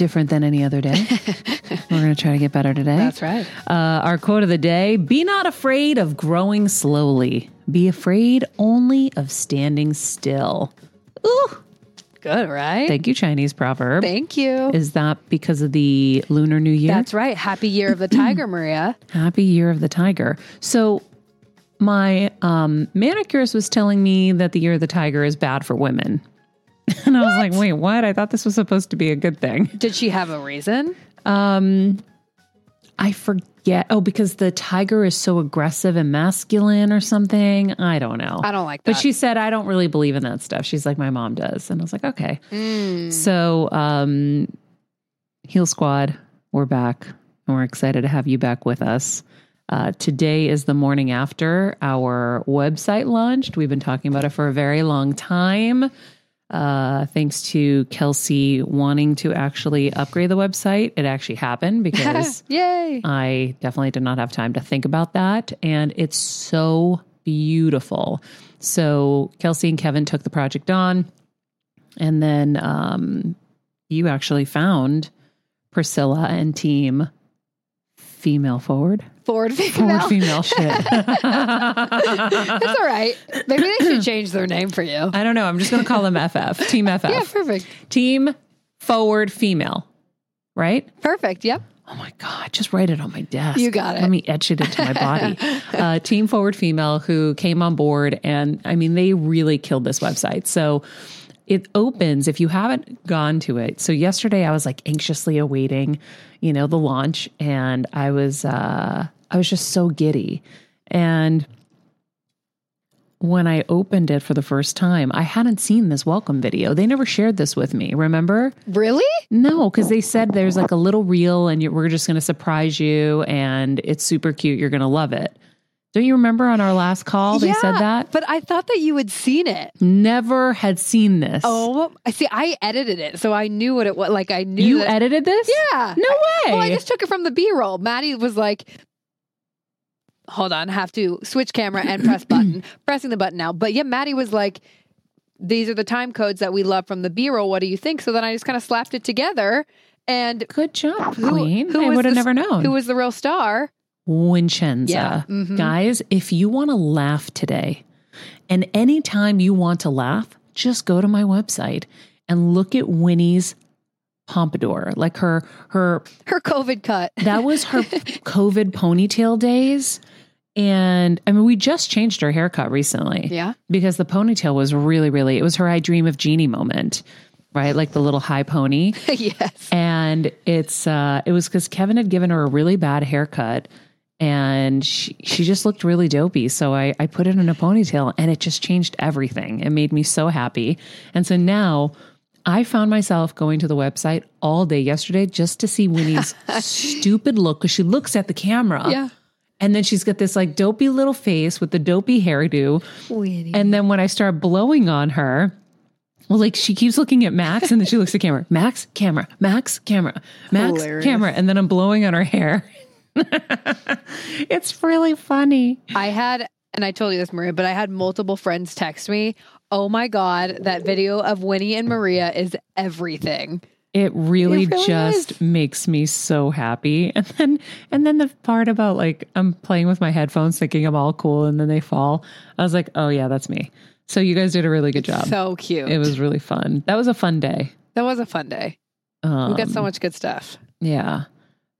different than any other day. We're going to try to get better today. That's right. Uh, our quote of the day Be not afraid of growing slowly, be afraid only of standing still. Ooh. Good, right? Thank you, Chinese proverb. Thank you. Is that because of the Lunar New Year? That's right. Happy Year of the Tiger, Maria. Happy Year of the Tiger. So, my um, manicurist was telling me that the Year of the Tiger is bad for women. And I was like, wait, what? I thought this was supposed to be a good thing. Did she have a reason? Um, I forget. Oh, because the tiger is so aggressive and masculine or something. I don't know. I don't like that. But she said, I don't really believe in that stuff. She's like, my mom does. And I was like, okay. So, um, Heal Squad, we're back and we're excited to have you back with us. Uh, today is the morning after our website launched. We've been talking about it for a very long time. Uh, thanks to Kelsey wanting to actually upgrade the website, it actually happened because Yay. I definitely did not have time to think about that. And it's so beautiful. So Kelsey and Kevin took the project on. And then um, you actually found Priscilla and team female forward. Forward Forward female. female shit. That's all right. Maybe they should change their name for you. I don't know. I'm just going to call them FF. Team FF. Yeah, perfect. Team forward female. Right? Perfect. Yep. Oh my God, just write it on my desk. You got it. Let me etch it into my body. uh, Team Forward Female who came on board, and I mean, they really killed this website. So it opens if you haven't gone to it. So yesterday I was like anxiously awaiting, you know, the launch, and I was, uh, I was just so giddy. And when I opened it for the first time, I hadn't seen this welcome video. They never shared this with me, remember? Really? No, because they said there's like a little reel and you we're just going to surprise you and it's super cute. You're going to love it. Don't you remember on our last call they said that? But I thought that you had seen it. Never had seen this. Oh, I see. I edited it, so I knew what it was. Like I knew you that- edited this? Yeah. No way. Well, I just took it from the B roll. Maddie was like, hold on, have to switch camera and press button, pressing the button now. But yeah, Maddie was like, these are the time codes that we love from the B roll. What do you think? So then I just kind of slapped it together. And Good job, who, Queen. who I would have never known. Who was the real star? Wincenza. Yeah, mhm. Guys, if you want to laugh today, and anytime you want to laugh, just go to my website and look at Winnie's pompadour. Like her her Her COVID cut. that was her COVID ponytail days. And I mean, we just changed her haircut recently. Yeah. Because the ponytail was really, really, it was her I Dream of Jeannie moment, right? Like the little high pony. yes. and it's uh it was because Kevin had given her a really bad haircut and she, she just looked really dopey. So I, I put it in a ponytail and it just changed everything. It made me so happy. And so now I found myself going to the website all day yesterday just to see Winnie's stupid look because she looks at the camera. Yeah. And then she's got this like dopey little face with the dopey hairdo. Winnie. And then when I start blowing on her, well, like she keeps looking at Max and then she looks at camera. Max, camera, Max, camera, Max, Hilarious. camera. And then I'm blowing on her hair. it's really funny. I had, and I told you this, Maria, but I had multiple friends text me. Oh my God, that video of Winnie and Maria is everything. It really, It really just is. makes me so happy. And then and then the part about like I'm playing with my headphones thinking I'm all cool and then they fall. I was like, "Oh yeah, that's me." So you guys did a really good job. So cute. it was really fun. That was a fun day. that was a fun day. Um, We got so much good stuff. Yeah.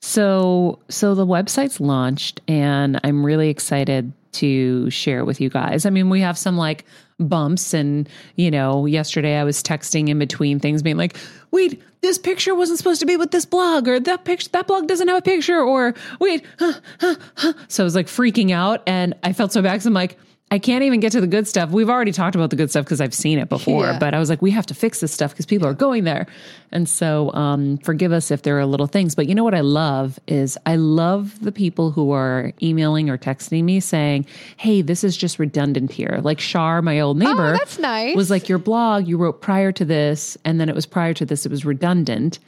So so the website's launched and I'm really excited to share it with you guys. I mean, we have some like bumps and you know, yesterday I was texting in between things being like, "Wait, this picture wasn't supposed to be with this blog or that picture that blog doesn't have a picture or wait, huh, huh, huh." so I was like freaking out and I felt so bad cuz I'm like I can't even get to the good stuff. We've already talked about the good stuff because I've seen it before, Yeah. but I was like, we have to fix this stuff because people are going there. And so, um, forgive us if there are little things. But you know what I love is I love the people who are emailing or texting me saying, hey, this is just redundant here. Like Shar, my old neighbor, Oh, that's nice. was like, your blog, you wrote prior to this, and then it was prior to this, it was redundant.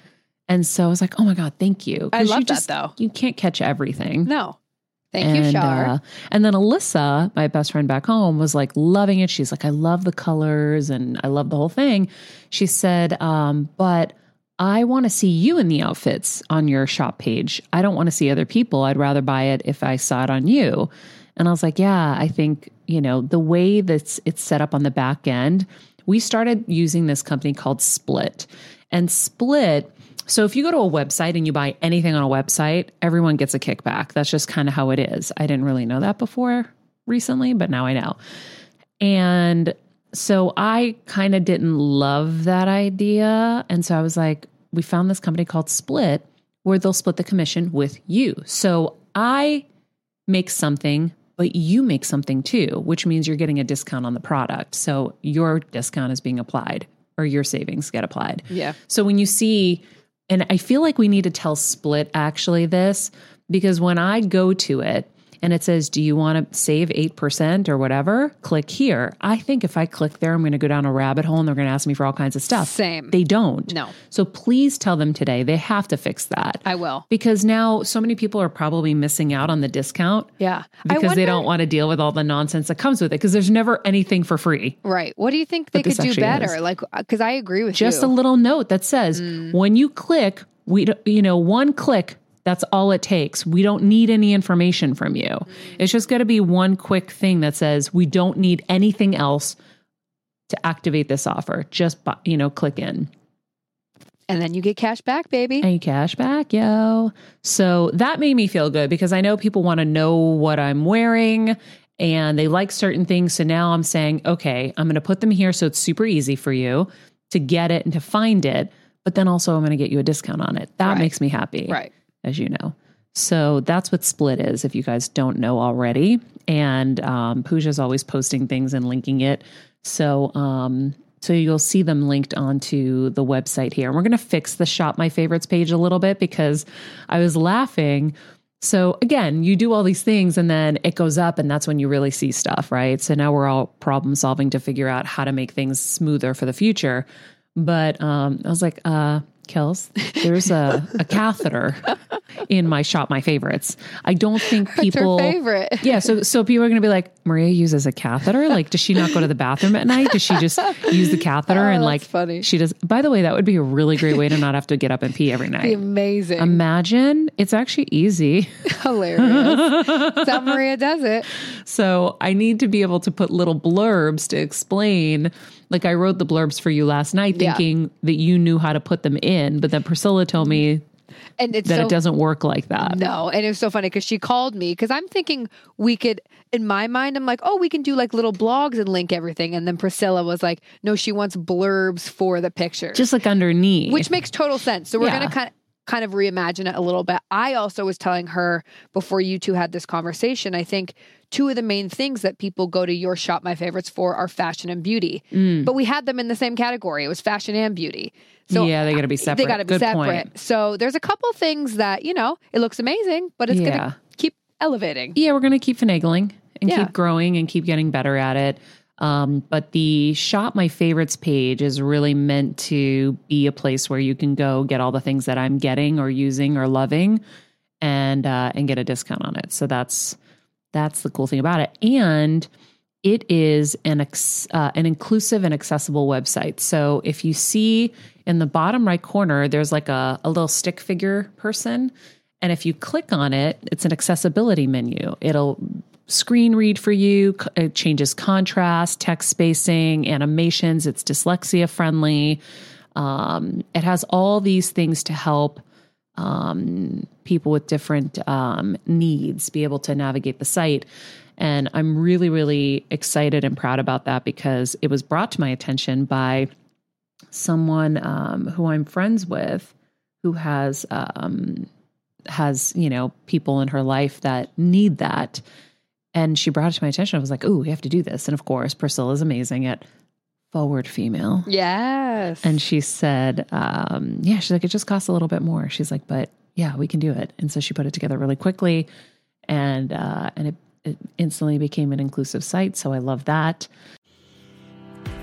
And so I was like, oh my God, thank you. I love you that, just, though. You can't catch everything No. Thank you, and, Shar. uh, and then Alyssa, my best friend back home, was like loving it. She's like, I love the colors and I love the whole thing. She said, um, but I want to see you in the outfits on your shop page. I don't want to see other people. I'd rather buy it if I saw it on you. And I was like, yeah, I think, you know, the way that's it's set up on the back end, we started using this company called Split. And Split so if you go to a website and you buy anything on a website, everyone gets a kickback. That's just kind of how it is. I didn't really know that before recently, but now I know. And so I kind of didn't love that idea. And so I was like, we found this company called Split where they'll split the commission with you. So I make something, but you make something too, which means you're getting a discount on the product. So your discount is being applied or your savings get applied. yeah. So when you see, and I feel like we need to tell Split actually this because when I go to it and it says, Do you want to save 8% or whatever? Click here. I think if I click there, I'm going to go down a rabbit hole and they're going to ask me for all kinds of stuff. Same. They don't. No. So please tell them today. They have to fix that. I will. because now so many people are probably missing out on the discount Yeah. Because they don't want to deal with all the nonsense that comes with it because there's never anything for free. Right. What do you think they could do better? is. Like, because I agree with just you. Just a little note that says Mm. when you click we you know one click that's all it takes. We don't need any information from you. It's just going to be one quick thing that says we don't need anything else to activate this offer. Just you know click in. And then you get cash back, baby. and cash back yo. So that made me feel good because i know people want to know what i'm wearing and they like certain things. So now i'm saying okay i'm going to put them here so it's super easy for you to get it and to find it but then also i'm going to get you a discount on it. That Right. makes me happy. Right. As you know so that's what split is if you guys don't know already and um, Pooja's always posting things and linking it so um, so you'll see them linked onto the website here. And we're going to fix the shop my favorites page a little bit because I was laughing. So again, you do all these things and then it goes up and that's when you really see stuff, right? So now we're all problem solving to figure out how to make things smoother for the future. But um, I was like, uh, Kels, there's a, a catheter in my shop my favorites. I don't think people favorite. yeah, so so people are going to be like, Maria uses a catheter. Like, does she not go to the bathroom at night? Does she just use the catheter Oh, and like funny. she does? By the way, that would be a really great way to not have to get up and pee every Be night. amazing. Imagine it's actually easy. Hilarious. That's how Maria does it. So I need to be able to put little blurbs to explain. Like I wrote the blurbs for you last night, Yeah. thinking that you knew how to put them in, but then Priscilla told me And it's that so it doesn't work like that. No, and it was so funny because she called me because I'm thinking we could. In my mind, I'm like, oh, we can do like little blogs and link everything. And then Priscilla was like, no, she wants blurbs for the pictures, Just like underneath. which makes total sense. So we're Yeah. gonna kind of. Kind of reimagine it a little bit. I also was telling her before you two had this conversation, I think two of the main things that people go to your shop my favorites for are fashion and beauty. Mm. But we had them in the same category. It was fashion and beauty. So yeah, they got to be separate. they got to be Good separate. Point. So there's a couple things that, you know, it looks amazing, but it's going to keep elevating. Yeah, we're going to keep finagling and Yeah. keep growing and keep getting better at it. Um, but the shop my favorites page is really meant to be a place where you can go get all the things that I'm getting or using or loving, and uh, and get a discount on it. So that's that's the cool thing about it, and it is an uh, an inclusive and accessible website. So if you see in the bottom right corner, there's like a, a little stick figure person. And if you click on it, it's an accessibility menu. It'll screen read for you, it changes contrast, text spacing, animations, it's dyslexia friendly. Um, it has all these things to help um, people with different um, needs be able to navigate the site. And I'm really, really excited and proud about that because it was brought to my attention by someone um, who I'm friends with who has um, has you know people in her life that need that and she brought it to my attention. I was like oh we have to do this. And of course priscilla's amazing at forward female. Yes. and she said um, yeah she's like it just costs a little bit more. She's like but yeah we can do it. And so she put it together really quickly. And uh, and it, it instantly became an inclusive site. So i love that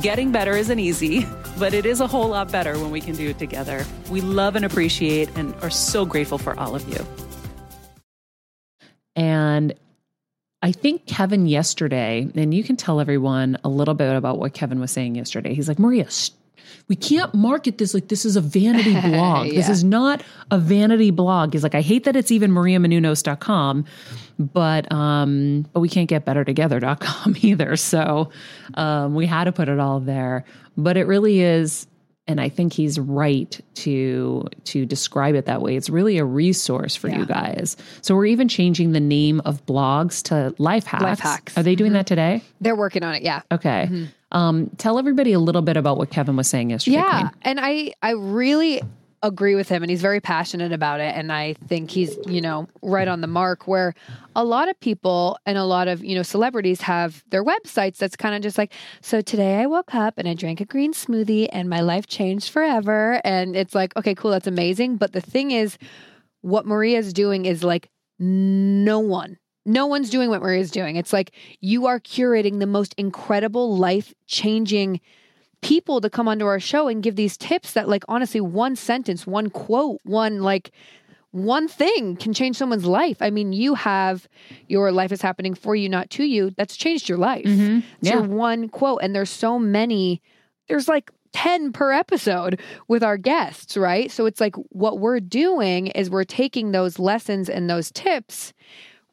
Getting better isn't easy, but it is a whole lot better when we can do it together. We love and appreciate and are so grateful for all of you. And I think Kevin yesterday, and you can tell everyone a little bit about what Kevin was saying yesterday. He's like, Maria, we can't market this like this is a vanity blog. This is not a vanity blog. He's like, I hate that it's even mariamenounos.com, but um, but we can't get better bettertogether.com either. So um, we had to put it all there. But it really is and I think he's right to to describe it that way. It's really a resource for you guys. So we're even changing the name of blogs to life hacks. Life hacks. Are they doing that today? They're working on it. Yeah. Okay. Um, tell everybody a little bit about what Kevin was saying yesterday. Yeah, Queen. and I I really agree with him and he's very passionate about it and I think he's, you know, right on the mark where a lot of people and a lot of, you know, celebrities have their websites that's kind of just like, so today I woke up and I drank a green smoothie and my life changed forever and it's like, okay, cool, that's amazing, but the thing is what Maria's doing is like no one no one's doing what Maria's doing. It's like you are curating the most incredible life changing people to come onto our show and give these tips that like honestly one sentence one quote one like one thing can change someone's life i mean you have your life is happening for you not to you that's changed your life Mhm. it's Yeah. your one quote and there's so many there's like 10 per episode with our guests right so it's like what we're doing is we're taking those lessons and those tips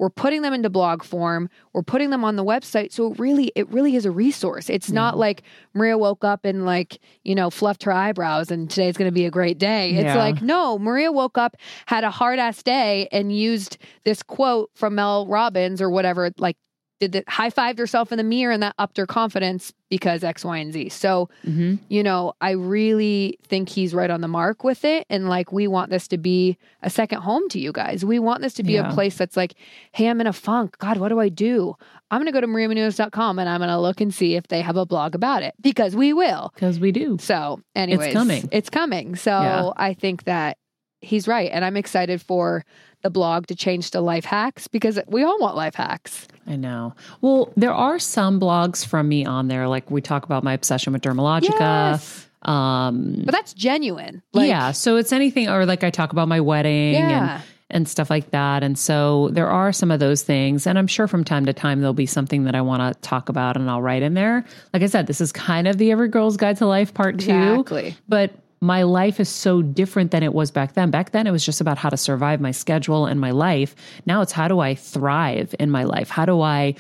we're putting them into blog form. We're putting them on the website. So it really it really is a resource. It's not like maria woke up and like you know fluffed her eyebrows and today's going to be a great day. It's Yeah. like no maria woke up had a hard ass day and used this quote from mel robbins or whatever like did that high fived herself in the mirror and that upped her confidence because X, Y, and Z. So, Mhm. you know, I really think he's right on the mark with it. And like, we want this to be a second home to you guys. We want this to be Yeah. a place that's like, hey, I'm in a funk. God, what do I do? I'm going to go to mariamenounos.com and I'm going to look and see if they have a blog about it because we will. Because we do. So, anyways, coming. It's coming. So, Yeah. I think that he's right. And I'm excited for the blog to change to life hacks because we all want life hacks. I know. Well, there are some blogs from me on there. Like we talk about my obsession with Dermalogica. Yes. Um, But that's genuine. Like, yeah. So it's anything, or like I talk about my wedding Yeah. and, and stuff like that. And so there are some of those things. And I'm sure from time to time there'll be something that I want to talk about and I'll write in there. Like I said, this is kind of the Every Girl's Guide to Life part two. Exactly. But my life is so different than it was back then. Back then, it was just about how to survive my schedule and my life. Now it's how do I thrive in my life? How do I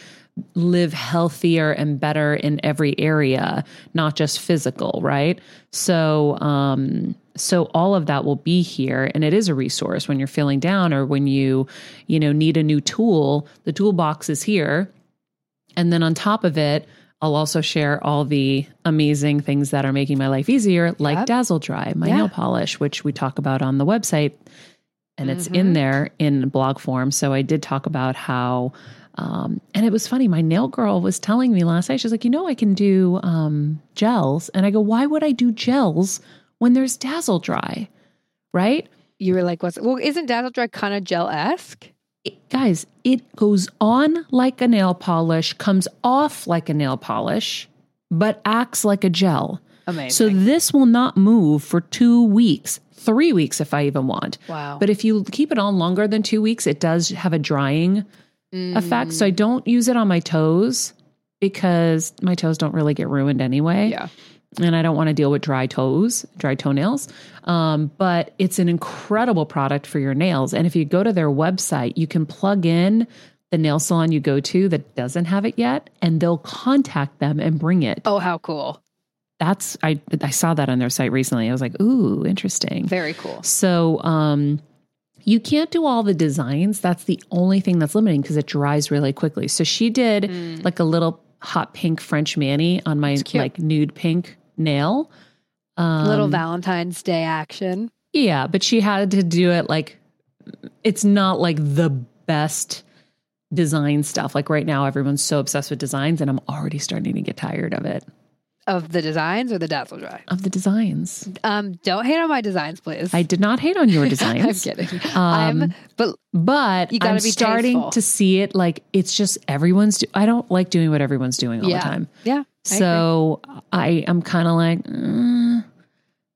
live healthier and better in every area, not just physical, right? So, um, so all of that will be here and it is a resource when you're feeling down or when you, you know, need a new tool, the toolbox is here. And then on top of it, I'll also share all the amazing things that are making my life easier, like Yep. Dazzle Dry, my Yeah. nail polish, which we talk about on the website. And it's Mm-hmm. in there in blog form. So I did talk about how, um, and it was funny. My nail girl was telling me last night, she's like, you know, I can do um, gels. And I go, why would I do gels when there's Dazzle Dry? Right? You were like, what's well, isn't Dazzle Dry kind of gel esque? It- guys, it goes on like a nail polish, comes off like a nail polish, but acts like a gel. Amazing. So this will not move for two weeks, three weeks if I even want. wow. But if you keep it on longer than two weeks, it does have a drying effect. So I mm. don't use it on my toes because my toes don't really get ruined anyway yeah. And I don't want to deal with dry toes, dry toenails. Um, but it's an incredible product for your nails. And if you go to their website, you can plug in the nail salon you go to that doesn't have it yet, and they'll contact them and bring it. Oh, how cool. That's I I saw that on their site recently. I was like, ooh, interesting. Very cool. So um you can't do all the designs. That's the only thing that's limiting because it dries really quickly. So she did like a little hot pink French mani on my like nude pink nail. Um, Little Valentine's Day action. yeah, but she had to do it like it's not like the best design stuff. Like right now, everyone's so obsessed with designs, and I'm already starting to get tired of it. Of the designs or the Dazzle Dry? Of the designs. Um, don't hate on my designs, please. I did not hate on your designs. I'm kidding. I'm, but but You gotta I'm be starting tasteful. to see it like it's just everyone's. Do- I don't like doing what everyone's doing all yeah, the time. yeah. I. So I am kind of like, mm,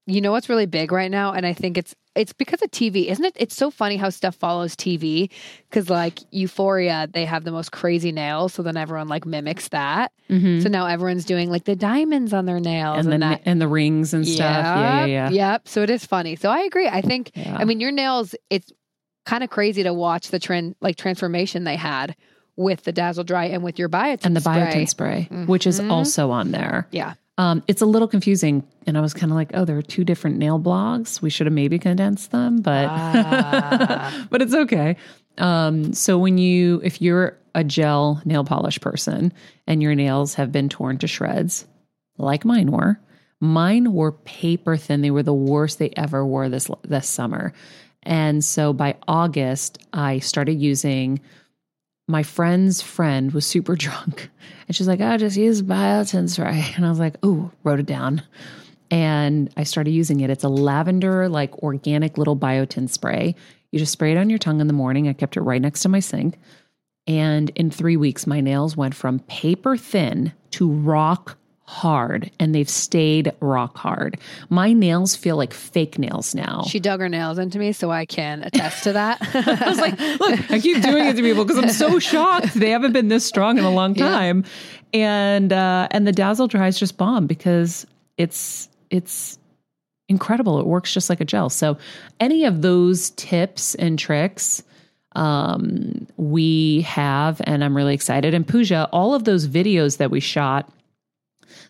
You know what's really big right now, and I think it's it's because of TV, isn't it? It's so funny how stuff follows TV because like Euphoria, they have the most crazy nails, so then everyone like mimics that. mhm. So now everyone's doing like the diamonds on their nails and and, the that. and the rings and stuff. Yeah, yeah, yeah. Yep. So it is funny. So I agree. I think. Yeah. I mean, your nails. It's kind of crazy to watch the trend, like transformation they had with the Dazzle Dry and with your biotin and the spray. biotin spray, which is Mhm. also on there. Yeah. Um, it's a little confusing, and I was kind of like, "Oh, there are two different nail blogs. We should have maybe condensed them, but Ah. but it's okay." Um, so when you, if you're a gel nail polish person and your nails have been torn to shreds, like mine were, mine were paper thin. They were the worst they ever were this this summer, and so by August, I started using my friend's friend was super drunk and she's like, oh, just use biotin spray. And I was like, ooh, wrote it down. And I started using it. It's a lavender, like organic little biotin spray. You just spray it on your tongue in the morning. I kept it right next to my sink. And in three weeks, my nails went from paper thin to rock hard, and they've stayed rock hard. My nails feel like fake nails now. She dug her nails into me, so I can attest to that. I was like, look, I keep doing it to people because I'm so shocked they haven't been this strong in a long Yeah. time. And uh, and the Dazzle Dry is just bomb because it's it's incredible. It works just like a gel. So any of those tips and tricks um, we have, and I'm really excited. And Pooja, all of those videos that we shot,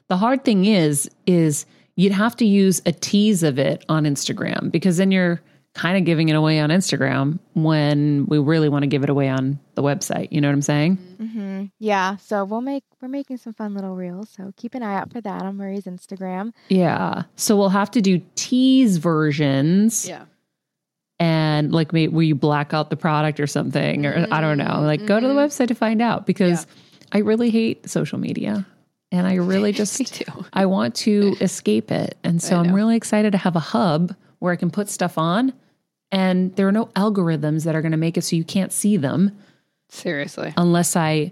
the hard thing is, is you'd have to use a tease of it on Instagram because then you're kind of giving it away on Instagram when we really want to give it away on the website. You know what I'm saying? hmm Yeah, so we'll make we're making some fun little reels. So keep an eye out for that on Marie's Instagram. Yeah. So we'll have to do tease versions yeah. and like maybe where you black out the product or something, or I don't know. Like go to the website to find out because I really hate social media and I really just. I want to escape it. And so I'm really excited to have a hub where I can put stuff on And there are no algorithms that are going to make it so you can't see them Seriously. unless I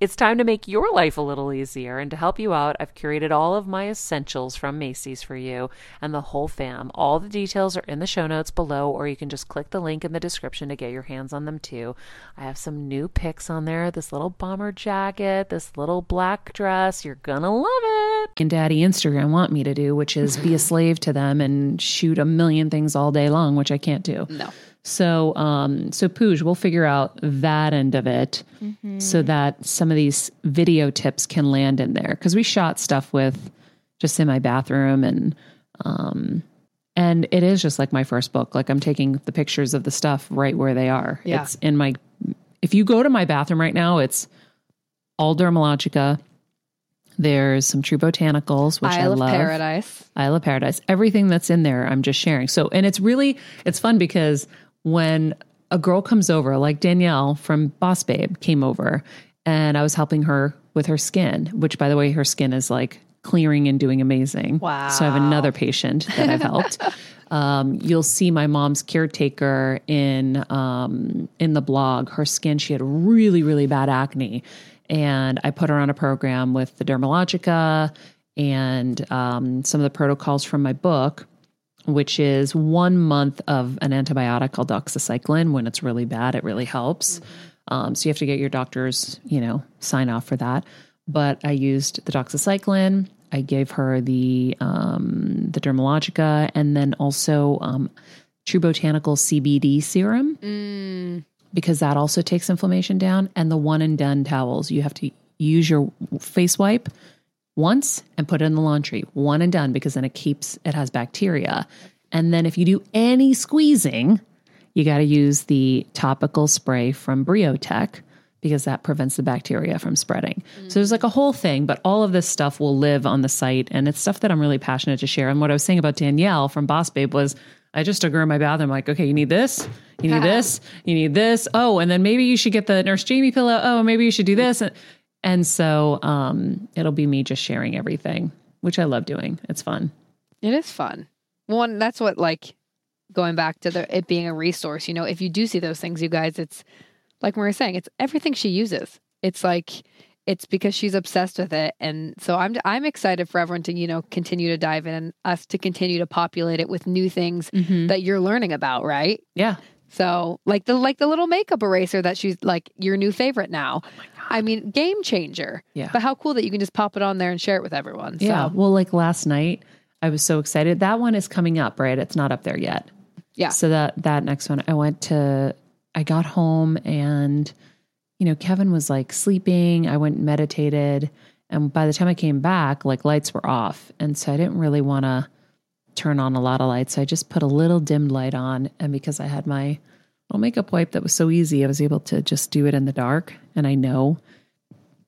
it's time to make your life a little easier. And to help you out, I've curated all of my essentials from Macy's for you and the whole fam. All the details are in the show notes below, or you can just click the link in the description to get your hands on them too. I have some new picks on there this little bomber jacket, this little black dress. You're gonna love it. and daddy Instagram want me to do, which is be a slave to them and shoot a million things all day long, which I can't do. No. So, um, so Pooj, we'll figure out that end of it so that some of these video tips can land in there because we shot stuff with just in my bathroom and, um, and it is just like my first book. Like I'm taking the pictures of the stuff right where they are. Yeah. It's in my. If you go to my bathroom right now, it's all Dermalogica. There's some True Botanicals, which I Isle of. Paradise. Isle of Paradise. Everything that's in there, I'm just sharing. So, and it's really, it's fun because when a girl comes over, like Danielle from Boss Babe came over, and I was helping her with her skin, which, by the way, her skin is like clearing and doing amazing. Wow. So I have another patient that I've helped. um, you'll see my mom's caretaker in um, in the blog. Her skin, she had really, really bad acne, and I put her on a program with the Dermalogica and um, some of the protocols from my book, which is one month of an antibiotic called doxycycline. When it's really bad, it really helps. Um, so you have to get your doctor's, you know, sign off for that. But I used the doxycycline. I gave her the um, the Dermalogica, and then also um, True Botanical CBD serum Mm, because that also takes inflammation down. And the one and done towels, you have to use your face wipe once and put it in the laundry, one and done, because then it keeps, it has bacteria. And then if you do any squeezing, you got to use the topical spray from Briotech because that prevents the bacteria from spreading. So there's like a whole thing, but all of this stuff will live on the site. And it's stuff that I'm really passionate to share. And what I was saying about Danielle from Boss Babe was I just took her in my bathroom, like, okay, you need this, you need this, you need this. Oh, and then maybe you should get the Nurse Jamie pillow. Oh, maybe you should do this. And, and so um, it'll be me just sharing everything, which I love doing. It's fun. it is fun. One, that's what like going back to the it being a resource. You know, if you do see those things, you guys, it's like we were saying, it's everything she uses. It's like it's because she's obsessed with it, and so I'm I'm excited for everyone to you know continue to dive in and us to continue to populate it with new things that you're learning about, right? Yeah. So like the like the little makeup eraser that she's like your new favorite now. Oh I mean, game changer. Yeah. But how cool that you can just pop it on there and share it with everyone. Yeah. Well, like last night, I was so excited. That one is coming up, right? It's not up there yet. Yeah. So that that next one, I went to. I got home and, you know, Kevin was like sleeping. I went and meditated, and by the time I came back, like lights were off, and so I didn't really want to turn on a lot of lights. So I just put a little dimmed light on, and because I had my little makeup wipe that was so easy, I was able to just do it in the dark, and I know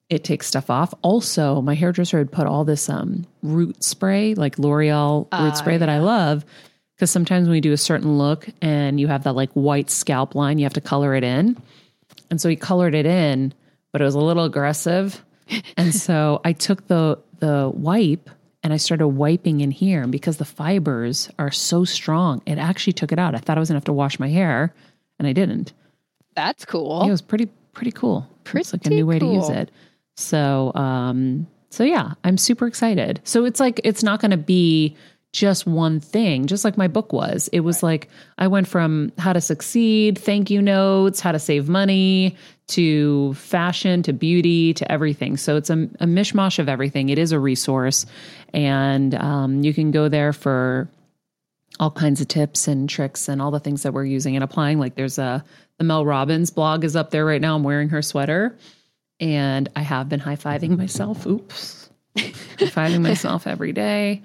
it takes stuff off. Also, my hairdresser had put all this um root spray, like L'Oreal root spray that I love. Because sometimes when we do a certain look and you have that like white scalp line, you have to color it in. And so he colored it in, but it was a little aggressive. And so I took the the wipe and I started wiping in here. And because the fibers are so strong, it actually took it out. I thought I was gonna have to wash my hair, and I didn't. that's cool. It was pretty pretty cool. it's like a Pretty new way to use it. So um so yeah, I'm super excited. So it's like it's not going to be just one thing, just like my book was. It was like I went from how to succeed, thank you notes, how to save money, to fashion, to beauty, to everything. So it's a, a mishmash of everything. It is a resource, and um, you can go there for all kinds of tips and tricks and all the things that we're using and applying. Like there's a the Mel Robbins blog is up there right now. I'm wearing her sweater, and I have been high fiving myself. Oops, high fiving myself every day,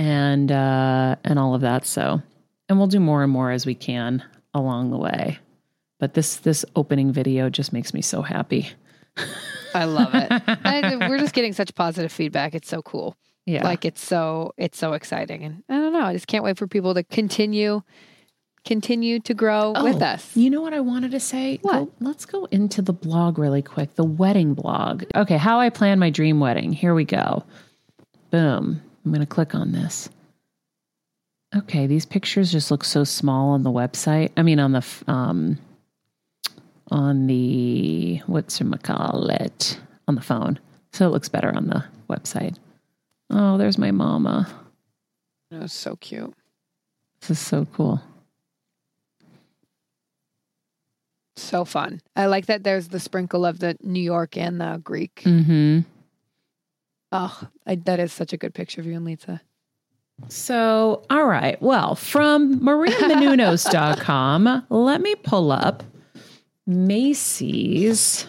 and uh, and all of that. So, and we'll do more and more as we can along the way. But this this opening video just makes me so happy. I love it. I, we're just getting such positive feedback. It's so cool. Yeah, Like it's so it's so exciting, and I don't know. I just can't wait for people to continue continue to grow with Oh, us. You know what I wanted to say? What? Go- let's go into the blog really quick, the wedding blog. Okay, how I plan my dream wedding. Here we go. Boom. I'm going to click on this. Okay, these pictures just look so small on the website. I mean, on the um, on the what's it call it on the phone. So it looks better on the website. Oh, there's my mama. It was so cute. This is so cool. So fun. I like that there's the sprinkle of the New York and the Greek. Mm-hmm. Oh, I, that is such a good picture of you and Lisa. So, all right. Well, from mariamenounos.com, let me pull up Macy's.com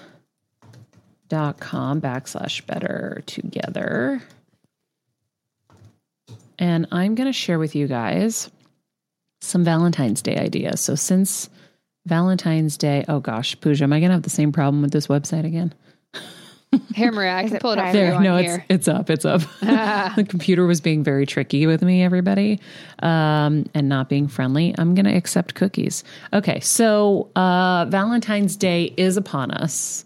backslash better together. And I'm going to share with you guys some Valentine's Day ideas. So, since Valentine's Day, oh gosh, Pooja, am I going to have the same problem with this website again? Here, Maria, I can pull it up There, no, it's here. it's up, it's up. the computer was being very tricky with me, everybody, um, and not being friendly. I'm going to accept cookies. Okay, so uh, Valentine's Day is upon us.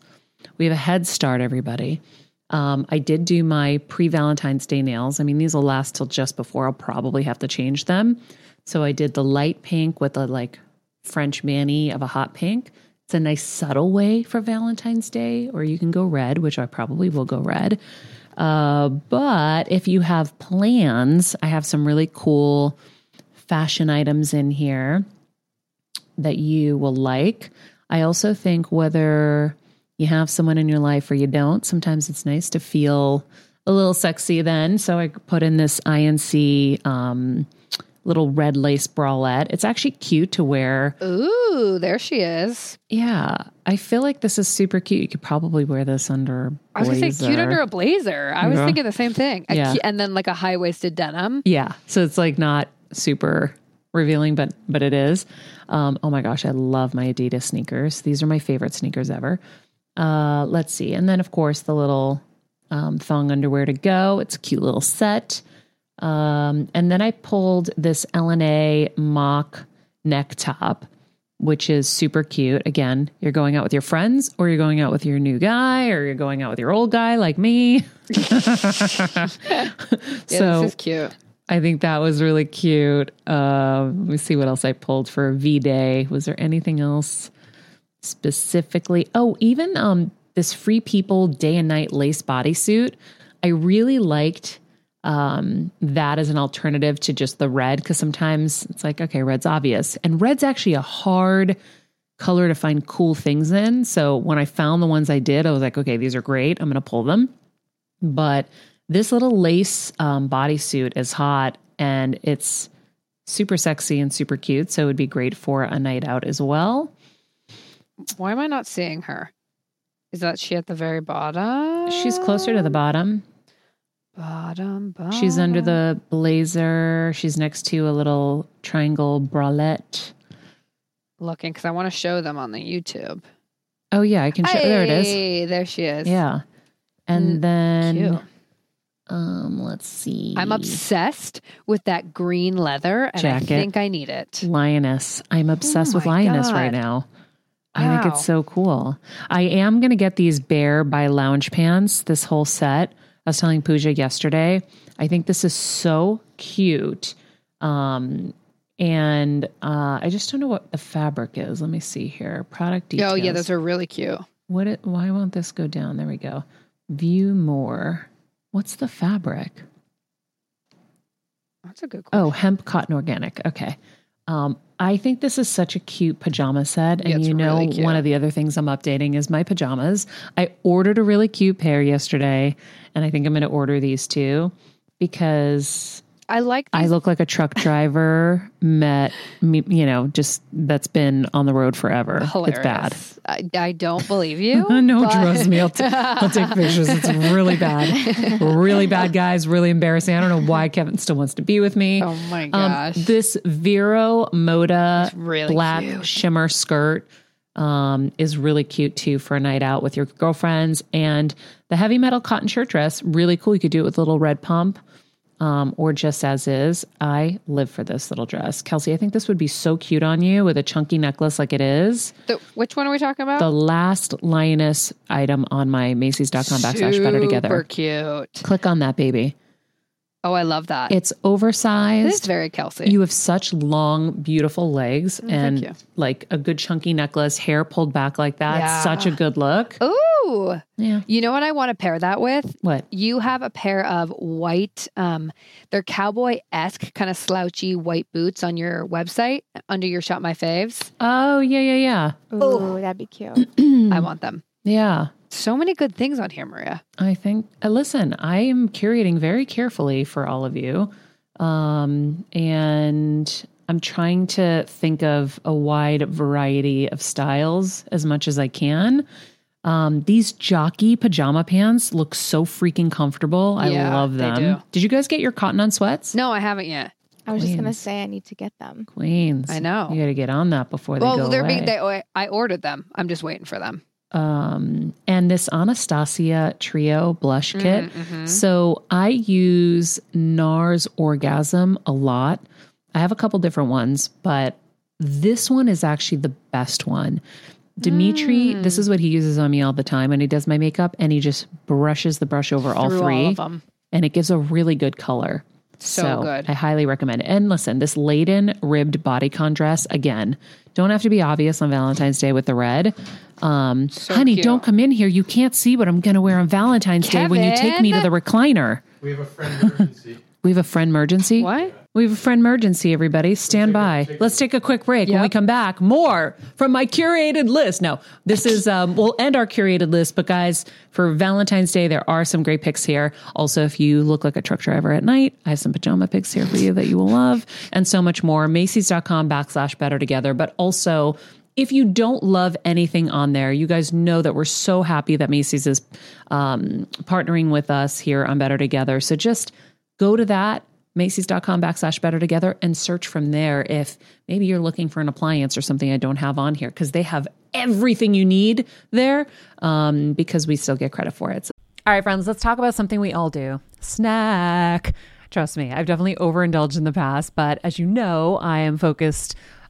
We have a head start, everybody. Um, I did do my pre Valentine's Day nails. I mean, these will last till just before. I'll probably have to change them. So I did the light pink with a like French mani of a hot pink. It's a nice subtle way for Valentine's Day, or you can go red, which I probably will go red. Uh, but if you have plans, I have some really cool fashion items in here that you will like. I also think whether you have someone in your life or you don't, sometimes it's nice to feel a little sexy then. So I put in this INC um, little red lace bralette. It's actually cute to wear. Ooh, there she is. Yeah, I feel like this is super cute. You could probably wear this under. I was gonna say cute under a blazer. I was thinking the same thing. Yeah. cu- and then like a high waisted denim. Yeah, so it's like not super revealing, but but it is. Um, oh my gosh, I love my Adidas sneakers. These are my favorite sneakers ever. Uh, let's see, and then of course the little um, thong underwear to go. It's a cute little set. Um, and then I pulled this LNA mock neck top, which is super cute. Again, you're going out with your friends, or you're going out with your new guy, or you're going out with your old guy like me. Yeah, so this is cute. I think that was really cute. Uh, let me see what else I pulled for V Day. Was there anything else specifically? Oh, even um, this Free People day and night lace bodysuit. I really liked um, that as an alternative to just the red because sometimes it's like, okay, red's obvious. And red's actually a hard color to find cool things in. So when I found the ones I did, I was like, okay, these are great. I'm going to pull them. But this little lace um, bodysuit is hot and it's super sexy and super cute. So it would be great for a night out as well. Why am I not seeing her? Is that she at the very bottom? She's closer to the bottom. Bottom. bottom. She's under the blazer. She's next to a little triangle bralette. looking because I want to show them on the YouTube. Oh, yeah, I can show. There it is. There she is. Yeah. And Mm, then, Cute. um, let's see. I'm obsessed with that green leather, and Jacket. I think I need it. Lioness. I'm obsessed with Oh my Lioness right God. now. I think it's so cool. I am going to get these Bear by Lounge Pants, this whole set. I was telling Pooja yesterday. I think this is so cute. Um, and uh, I just don't know what the fabric is. Let me see here. Product details. Oh yeah, those are really cute. What? It, why won't this go down? There we go. View more. What's the fabric? That's a good question. Oh, hemp cotton organic. Okay. Um, I think this is such a cute pajama set. And it's you know, really one of the other things I'm updating is my pajamas. I ordered a really cute pair yesterday, and I think I'm going to order these too because I like. I look like a truck driver met me, you know, just that's been on the road forever. It's bad. I, I don't believe you. no, but- trust me. I'll, t- I'll take pictures. It's really bad. Really bad, guys. Really embarrassing. I don't know why Kevin still wants to be with me. Oh my Um, gosh. this Vero Moda really black cute. shimmer skirt um, is really cute too for a night out with your girlfriends. And the heavy metal cotton shirt dress, really cool. You could do it with a little red pump um, or just as is. I live for this little dress. Kelsey, I think this would be so cute on you with a chunky necklace like it is. The- which one are we talking about? The last lioness item on my Macy's.com backslash better together. Super cute. Click on that baby. Oh, I love that. It's oversized. This is very Kelsey. You have such long, beautiful legs and like a good chunky necklace, hair pulled back like that. Yeah. Such a good look. Ooh. Yeah. You know what I want to pair that with? What? You have a pair of white, um, they're cowboy esque, kind of slouchy white boots on your website under your Shop My Faves. Oh, yeah, yeah, yeah. Ooh, that'd be cute. I want them. Yeah. So many good things on here, Maria. I think, uh, listen, I am curating very carefully for all of you. Um, and I'm trying to think of a wide variety of styles as much as I can. Um, these jockey pajama pants look so freaking comfortable. I Yeah, love they them. do. Did you guys get your cotton on sweats? No, I haven't yet. I was just gonna say I need to get them. Queens. I know. You got to get on that before they go they're away. being, they, I ordered them. I'm just waiting for them. um, and this Anastasia Trio blush kit. mhm. So I use NARS Orgasm a lot. I have a couple different ones, but this one is actually the best one. Dimitri, Mm. this is what he uses on me all the time, and he does my makeup, and he just brushes the brush over all three, all of them. and it gives a really good color. So good. I highly recommend it. And listen, this laden ribbed bodycon dress again. Don't have to be obvious on Valentine's Day with the red. Um, So honey, cute. don't come in here. You can't see what I'm going to wear on Valentine's Day when you take me to the recliner. We have a friend emergency. We have a friend emergency. What? We have a friend emergency, everybody. Stand by. Let's take a quick break. When we come back, more from my curated list. No, this is, um, we'll end our curated list, but guys, for Valentine's Day, there are some great picks here. Also, if you look like a truck driver at night, I have some pajama picks here for you that you will love, and so much more. Macy's.com backslash better together, but also, if you don't love anything on there, you guys know that we're so happy that Macy's is um, partnering with us here on Better Together. So just go to that Macy's.com backslash better together and search from there if maybe you're looking for an appliance or something I don't have on here because they have everything you need there um, because we still get credit for it. So All right, friends, let's talk about something we all do snack. Trust me, I've definitely overindulged in the past, but as you know, I am focused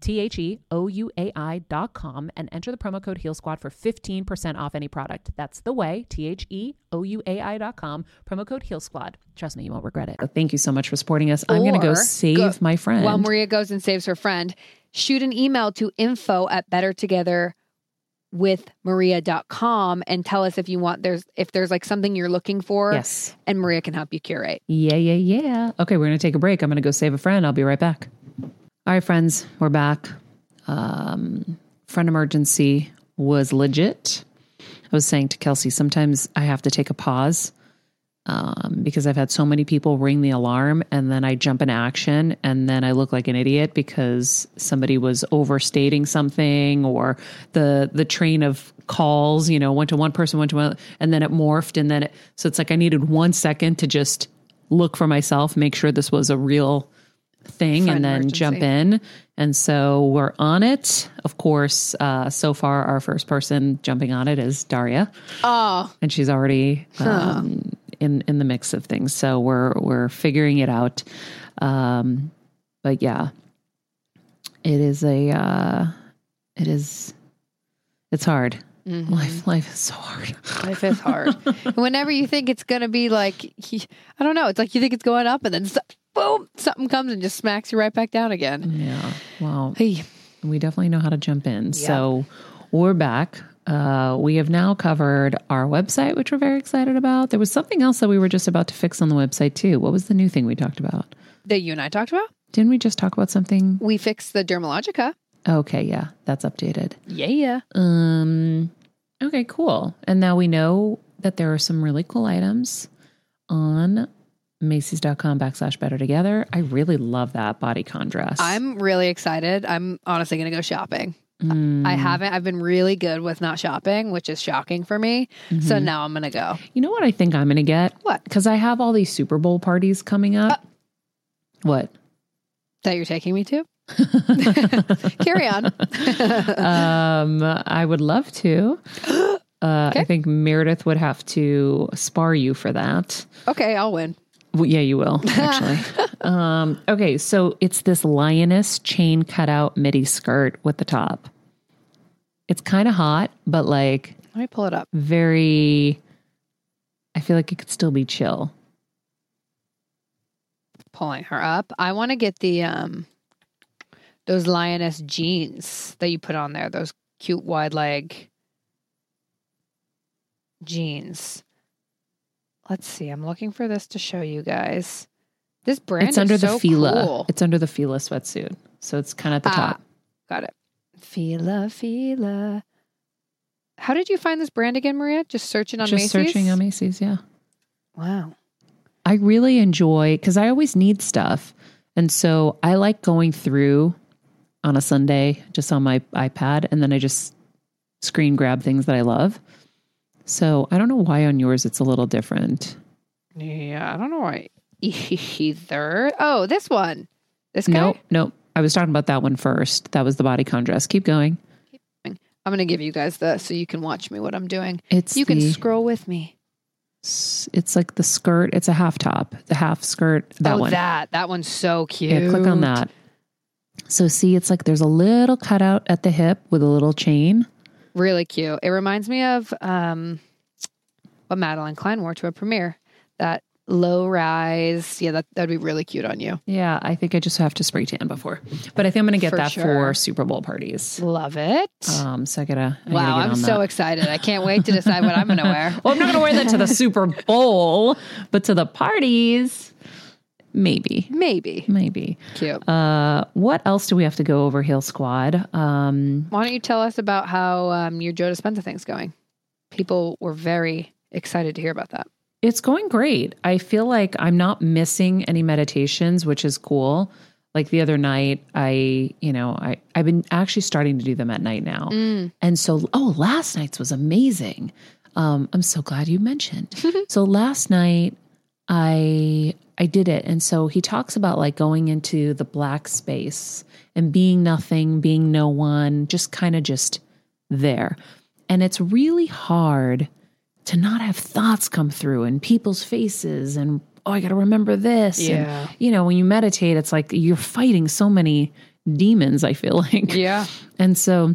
T H E O U A I dot com, and enter the promo code Heal Squad for 15% off any product. That's the Ouai, T H E O U A I dot com, promo code Heal Squad. Trust me, you won't regret it. Thank you so much for supporting us. I'm going to go save go- my friend. While Maria goes and saves her friend, shoot an email to info at bettertogether with maria.com and tell us if you want there's if there's like something you're looking for yes. and Maria can help you curate. Yeah, yeah, yeah. Okay, we're going to take a break. I'm going to go save a friend. I'll be right back. All right, friends, we're back. Um, friend emergency was legit. I was saying to Kelsey, sometimes I have to take a pause um, because I've had so many people ring the alarm and then I jump into action and then I look like an idiot because somebody was overstating something or the the train of calls, you know, went to one person, went to one, and then it morphed and then it. So it's like I needed one second to just look for myself, make sure this was a real thing, Friend and then emergency. jump in. And so we're on it. Of course, uh, so far our first person jumping on it is Daria Oh, and she's already um, in in the mix of things. So we're we're figuring it out. Um, but yeah, it is a uh, it is it's hard. Mm-hmm. Life life is so hard. life is hard. Whenever you think it's going to be like I don't know, it's like you think it's going up and then boom, something comes and just smacks you right back down again. Yeah. Well, Hey, we definitely know how to jump in. So we're back. Uh, we have now covered our website, which we're very excited about. There was something else that we were just about to fix on the website too. What was the new thing we talked about? that you and I talked about. Didn't we just talk about something? We fixed the Dermalogica. Okay, yeah, that's updated. Yeah, yeah. Um okay, cool. And now we know that there are some really cool items on Macy's.com backslash better together. I really love that bodycon dress. I'm really excited. I'm honestly going to go shopping. Mm, I haven't. I've been really good with not shopping, which is shocking for me. So now I'm going to go. you know what I think I'm gonna get? What? Because I have all these Super Bowl parties coming up. what? That you're taking me to? Carry on. um I would love to. Uh, I think Meredith would have to spar you for that. okay, I'll win. Well, yeah, you will actually. um, okay, so it's this lioness chain cutout midi skirt with the top. It's kind of hot, but like Let me pull it up. very. I feel like it could still be chill. Pulling her up. I want to get the um those lioness jeans that you put on there. Those cute wide leg jeans. Let's see. I'm looking for this to show you guys. This brand it's under the so Fila. cool. It's under the Fila sweatsuit, so it's kind of at the Ah, top. Got it. Fila, Fila. How did you find this brand again, Maria? Just searching on Just Macy's. searching on Macy's. Yeah, Wow. I really enjoy because I always need stuff, and so I like going through on a Sunday just on my iPad, and then I just screen grab things that I love. So I don't know why on yours it's a little different. Yeah, I don't know why either. Oh, this one. This guy. Nope, nope. I was talking about that one first. That was the bodycon dress. Keep going. I'm going to give you guys the so you can watch me what I'm doing. It's You can scroll with me. It's like the skirt. It's a half top, the half skirt. That oh, one. that. That one's so cute. Yeah, click on that. So see, it's like there's a little cutout at the hip with a little chain. Really cute. It reminds me of um, what Madelyn Cline wore to a premiere. That low rise. Yeah, that that'd be really cute on you. Yeah, I think I just have to spray tan before, but I think I'm going to get For that sure. for Super Bowl parties. Love it. Um, so I gotta. I wow, gotta I'm so that. excited. I can't wait to decide what I'm going to wear. Well, I'm not going to wear that to the Super Bowl, but to the parties, maybe, Maybe. maybe. Cute. Uh, what else do we have to go over, Heal Squad? Um, Why don't you tell us about how um, your Joe Dispenza thing's going? People were very excited to hear about that. It's going great. I feel like I'm not missing any meditations, which is cool. Like the other night, I, you know, I I've been actually starting to do them at night now. And so oh, last night's was amazing. Um I'm so glad you mentioned. so last night I I did it. And so he talks about like going into the black space and being nothing, being no one, just kind of just there. And it's really hard to not have thoughts come through and people's faces and oh I got to remember this and Yeah. you know when you meditate it's like you're fighting so many demons, I feel like. Yeah. And so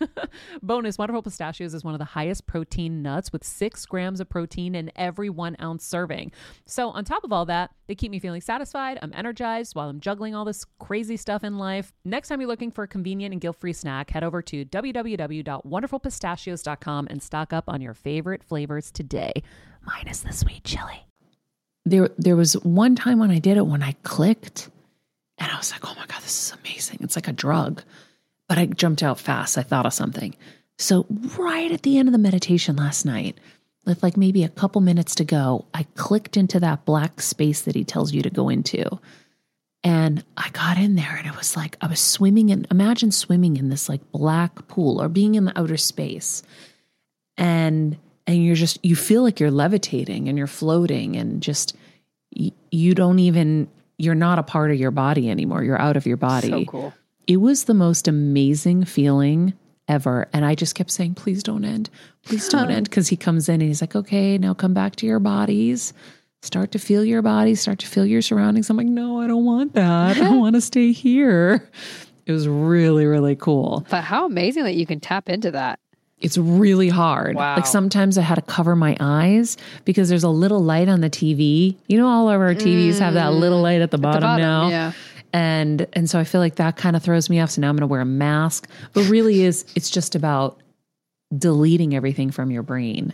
Bonus Wonderful Pistachios is one of the highest protein nuts with six grams of protein in every one ounce serving. So, on top of all that, they keep me feeling satisfied. I'm energized while I'm juggling all this crazy stuff in life. Next time you're looking for a convenient and guilt free snack, head over to www.wonderfulpistachios.com and stock up on your favorite flavors today, minus the sweet chili. there there was one time when I did it when I clicked and I was like, "Oh my god, this is amazing. It's like a drug." But I jumped out fast. I thought of something. So right at the end of the meditation last night, with like maybe a couple minutes to go, I clicked into that black space that he tells you to go into. And I got in there and it was like I was swimming in imagine swimming in this like black pool or being in the outer space. And and you're just you feel like you're levitating and you're floating and just y- you don't even you're not a part of your body anymore. You're out of your body. So cool. It was the most amazing feeling ever. And I just kept saying, please don't end. Please don't end. Because he comes in and he's like, okay, now come back to your bodies. Start to feel your body, start to feel your surroundings. I'm like, no, I don't want that. I want to stay here. It was really, really cool. But how amazing that you can tap into that. It's really hard. Wow. Like sometimes I had to cover my eyes because there's a little light on the TV. You know, all of our TVs have that little mm. light at the bottom, bottom, now. yeah. And and so I feel like that kind of throws me off. So now I'm gonna wear a mask. But really is it's just about deleting everything from your brain.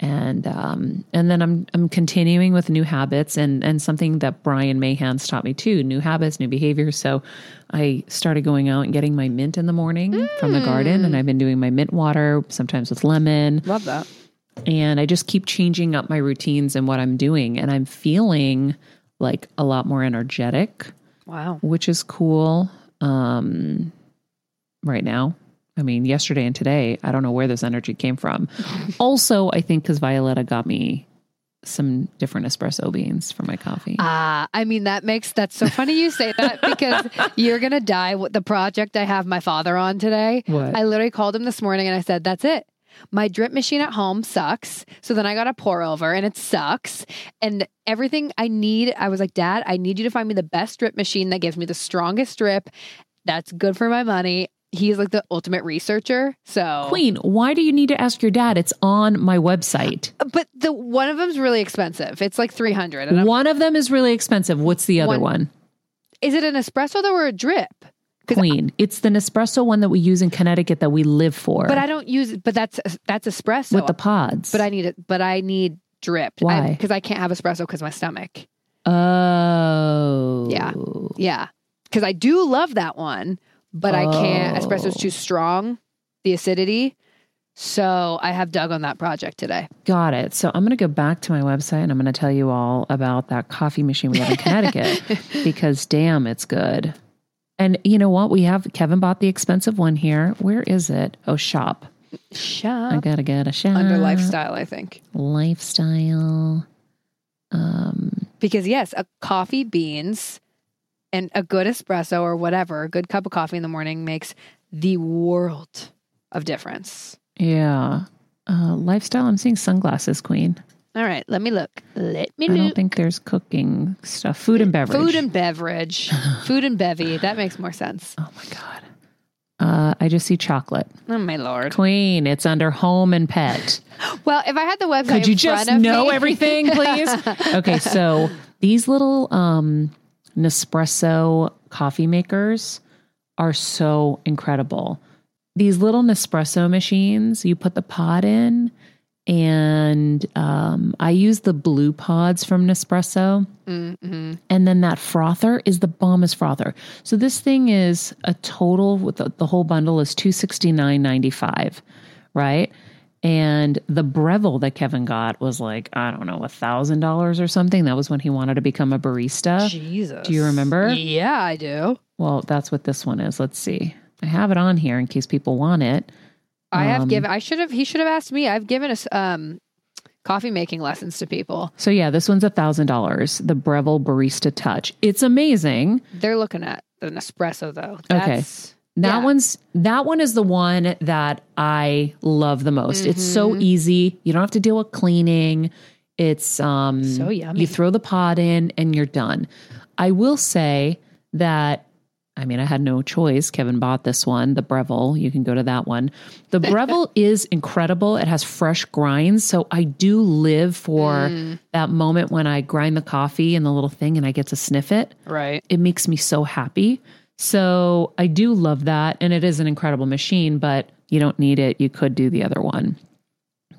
And um, and then I'm I'm continuing with new habits and and something that Brian Mahans taught me too, new habits, new behaviors. So I started going out and getting my mint in the morning from the garden, and I've been doing my mint water sometimes with lemon Love that. and I just keep changing up my routines and what I'm doing. And I'm feeling like a lot more energetic, Wow. which is cool um, right now. I mean, yesterday and today, I don't know where this energy came from. also, I think because Violetta got me some different espresso beans for my coffee. Ah, I mean that makes that's so funny you say that because you're gonna die with the project I have my father on today. What? I literally called him this morning and I said, That's it. My drip machine at home sucks. So then I got a pour over and it sucks. And everything I need, I was like, Dad, I need you to find me the best drip machine that gives me the strongest drip. That's good for my money. He's like the ultimate researcher. So Queen, why do you need to ask your dad? It's on my website. Uh, but the one of them's really expensive. It's like three hundred. And One of them is really expensive. What's the other One- one? Is it an espresso though or a drip? Queen. It's the Nespresso one that we use in Connecticut that we live for. But I don't use. But that's that's espresso. with the pods. but I need it. But I need drip. Why? Because I, can't have espresso because my stomach. oh Yeah. Yeah. Because I do love that one, but I can't. Espresso's Oh. too strong. The acidity. So I have dug on that project today. Got it. So I'm going to go back to my website and I'm going to tell you all about that coffee machine we have in Connecticut because damn, it's good. And you know what? We have Kevin bought the expensive one here. Where is it? Oh, shop. Shop. I gotta get a shop. under lifestyle, I think. Lifestyle. Um, Because yes, a coffee beans and a good espresso or whatever, a good cup of coffee in the morning makes the world of difference. yeah. Uh, lifestyle. I'm seeing sunglasses, Queen. All right, let me look. Let me look. I don't think there's cooking stuff. Food and beverage. Food and beverage. Food and bevy. That makes more sense. oh my god. Uh, I just see chocolate. Oh my lord. Queen. It's under home and pet. Well, if I had the website, Could you in just front of know me- everything, please? okay, so these little um, Nespresso coffee makers are so incredible. These little Nespresso machines, you put the pod in, and um, I use the blue pods from Nespresso. Mhm. And then that frother is the bombest frother. So this thing is a total with the, the whole bundle is two sixty nine ninety five, right? And the Breville that Kevin got was like, I don't know, a thousand dollars or something. That was when he wanted to become a barista. Jesus. Do you remember? Yeah, I do. Well, that's what this one is. Let's see. I have it on here in case people want it. I have Um, given. I should have. He should have asked me. I've given us um, coffee making lessons to people. So yeah, this one's a thousand dollars. The Breville Barista Touch. It's amazing. They're looking at an espresso though. Okay. That Yeah. one's that one is the one that I love the most. It's so Mm-hmm. easy. You don't have to deal with cleaning. It's um So yummy. You throw the pod in and you're done. I will say that I mean I had no choice. Kevin bought this one, the Breville. You can go to that one. The Breville is incredible. It has fresh grinds, so I do live for Mm. that moment when I grind the coffee and the little thing and I get to sniff it right. it makes me so happy. So I do love that. And it is an incredible machine, but you don't need it. You could do the other one.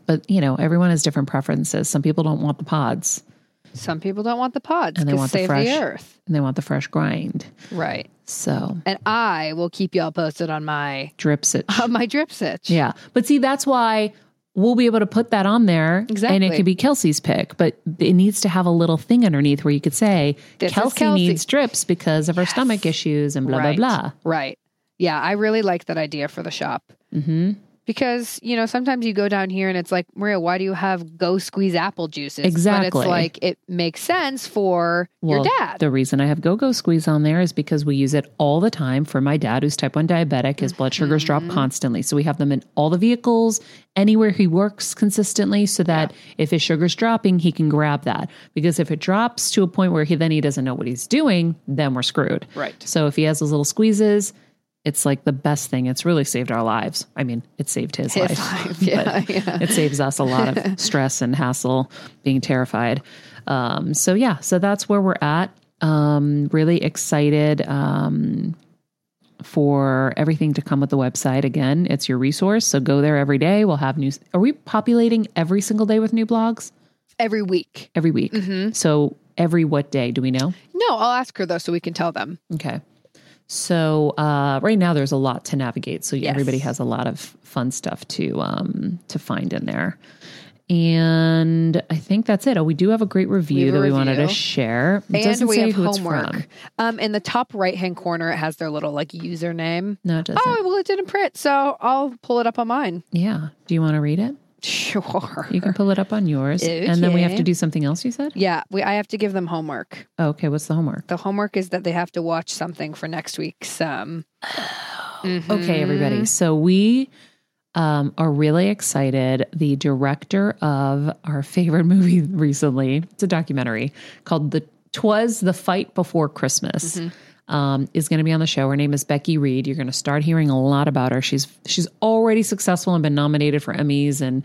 But, you know, everyone has different preferences. Some people don't want the pods Some people don't want the pods And they want the save the, fresh- earth. and they want the fresh grind. Right. So And I will keep y'all posted on my drips it. on my drip sitch. yeah. But see, that's why we'll be able to put that on there. exactly. And it could be Kelsey's pick, but it needs to have a little thing underneath where you could say, Kelsey, Kelsey." needs drips because of her stomach issues and blah, right. blah, blah. Right. Yeah, I really like that idea for the shop. hmm Because, you know, sometimes you go down here and it's like, Maria, why do you have go squeeze apple juices? But Exactly. it's like, it makes sense for Well, your dad. The reason I have Go Go Squeeze on there is because we use it all the time for my dad, who's type 1 diabetic. His blood sugars drop Mm-hmm. constantly. So we have them in all the vehicles, anywhere he works consistently, so that if his sugar's dropping, he can grab that. Because if it drops to a point where he then he doesn't know what he's doing, then we're screwed. Right. So if he has those little squeezes, it's like the best thing. It's really saved our lives. I mean, it saved his, His life. life, yeah, but yeah. It saves us a lot of stress and hassle being terrified. Um, so yeah, so that's where we're at. Um, really excited um, for everything to come with the website. Again, it's your resource. So go there every day. We'll have news. Are we populating every single day with new blogs? Every week. Every week. Mm-hmm. So every what day? Do we know? No, I'll ask her though so we can tell them. Okay. So uh, right now there's a lot to navigate. So Yes. everybody has a lot of fun stuff to um, to find in there. And I think that's it. Oh, we do have a great review a that we wanted to share. It And we say have homework. Um, in the top right hand corner, it has their little like username. No, it doesn't. Oh, well, it didn't print, so I'll pull it up on mine. Yeah. Do you want to read it? Sure. You can pull it up on yours. And then we have to do something else, you said? Yeah, we, I have to give them homework. Oh, okay. What's the homework? The homework is that they have to watch something for next week's. Um, Okay, mhm. everybody. So we um, are really excited. The director of our favorite movie recently, it's a documentary called "The Twas the Fight Before Christmas." Um, is going to be on the show. Her name is Becky Read. You're going to start hearing a lot about her. She's she's already successful and been nominated for Emmys and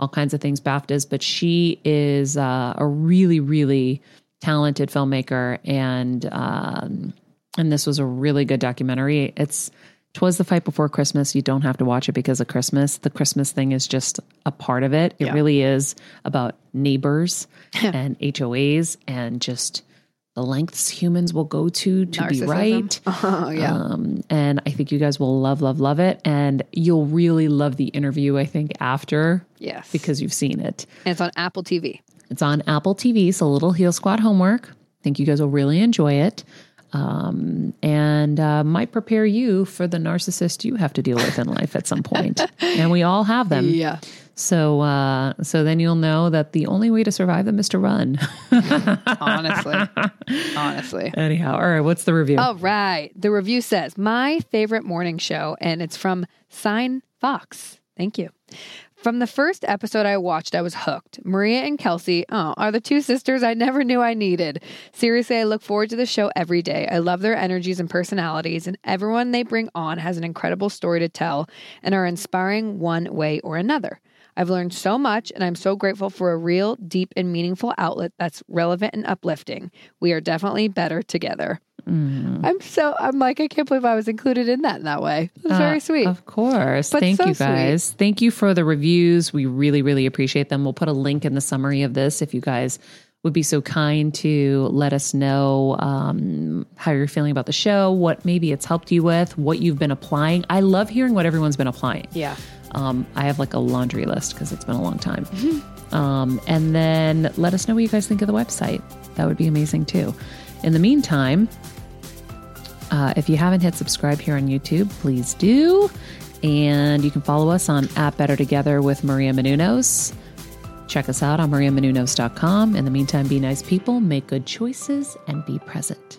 all kinds of things, BAFTAs. But she is uh, a really, really talented filmmaker, and um, and this was a really good documentary. It's Twas the Fight Before Christmas. You don't have to watch it because of Christmas. The Christmas thing is just a part of it. It Yeah. really is about neighbors and HOAs and just the lengths humans will go to to be right. Oh, yeah. Um, and I think you guys will love, love, love it. And you'll really love the interview, I think, after yes. because you've seen it. and it's on Apple TV. It's on Apple TV, so little Heal Squad homework. I think you guys will really enjoy it. Um, and uh, might prepare you for the narcissist you have to deal with in life at some point. and we all have them. Yeah. So, uh, so then you'll know that the only way to survive them is to run. Honestly. Honestly. Anyhow, all right. What's the review? All right. The review says, My favorite morning show, and it's from Sign Fox. Thank you. From the first episode I watched, I was hooked. Maria and Kelsey, oh, are the two sisters I never knew I needed. Seriously, I look forward to the show every day. I love their energies and personalities, and everyone they bring on has an incredible story to tell and are inspiring one way or another. I've learned so much, and I'm so grateful for a real, deep, and meaningful outlet that's relevant and uplifting. We are definitely better together. Mm. I'm so I'm like I can't believe I was included in that in that way. It's Uh, very sweet. Of course. But Thank so you guys. Thank you for the reviews. We really, really appreciate them. We'll put a link in the summary of this if you guys would be so kind to let us know um, how you're feeling about the show, what maybe it's helped you with, what you've been applying. I love hearing what everyone's been applying. yeah. Um, I have like a laundry list because it's been a long time. Um, and then let us know what you guys think of the website. That would be amazing too. In the meantime, uh, if you haven't hit subscribe here on YouTube, please do. And you can follow us on at Better Together with Maria Menounos. Check us out on mariamenounos.com. In the meantime, be nice people, make good choices, and be present.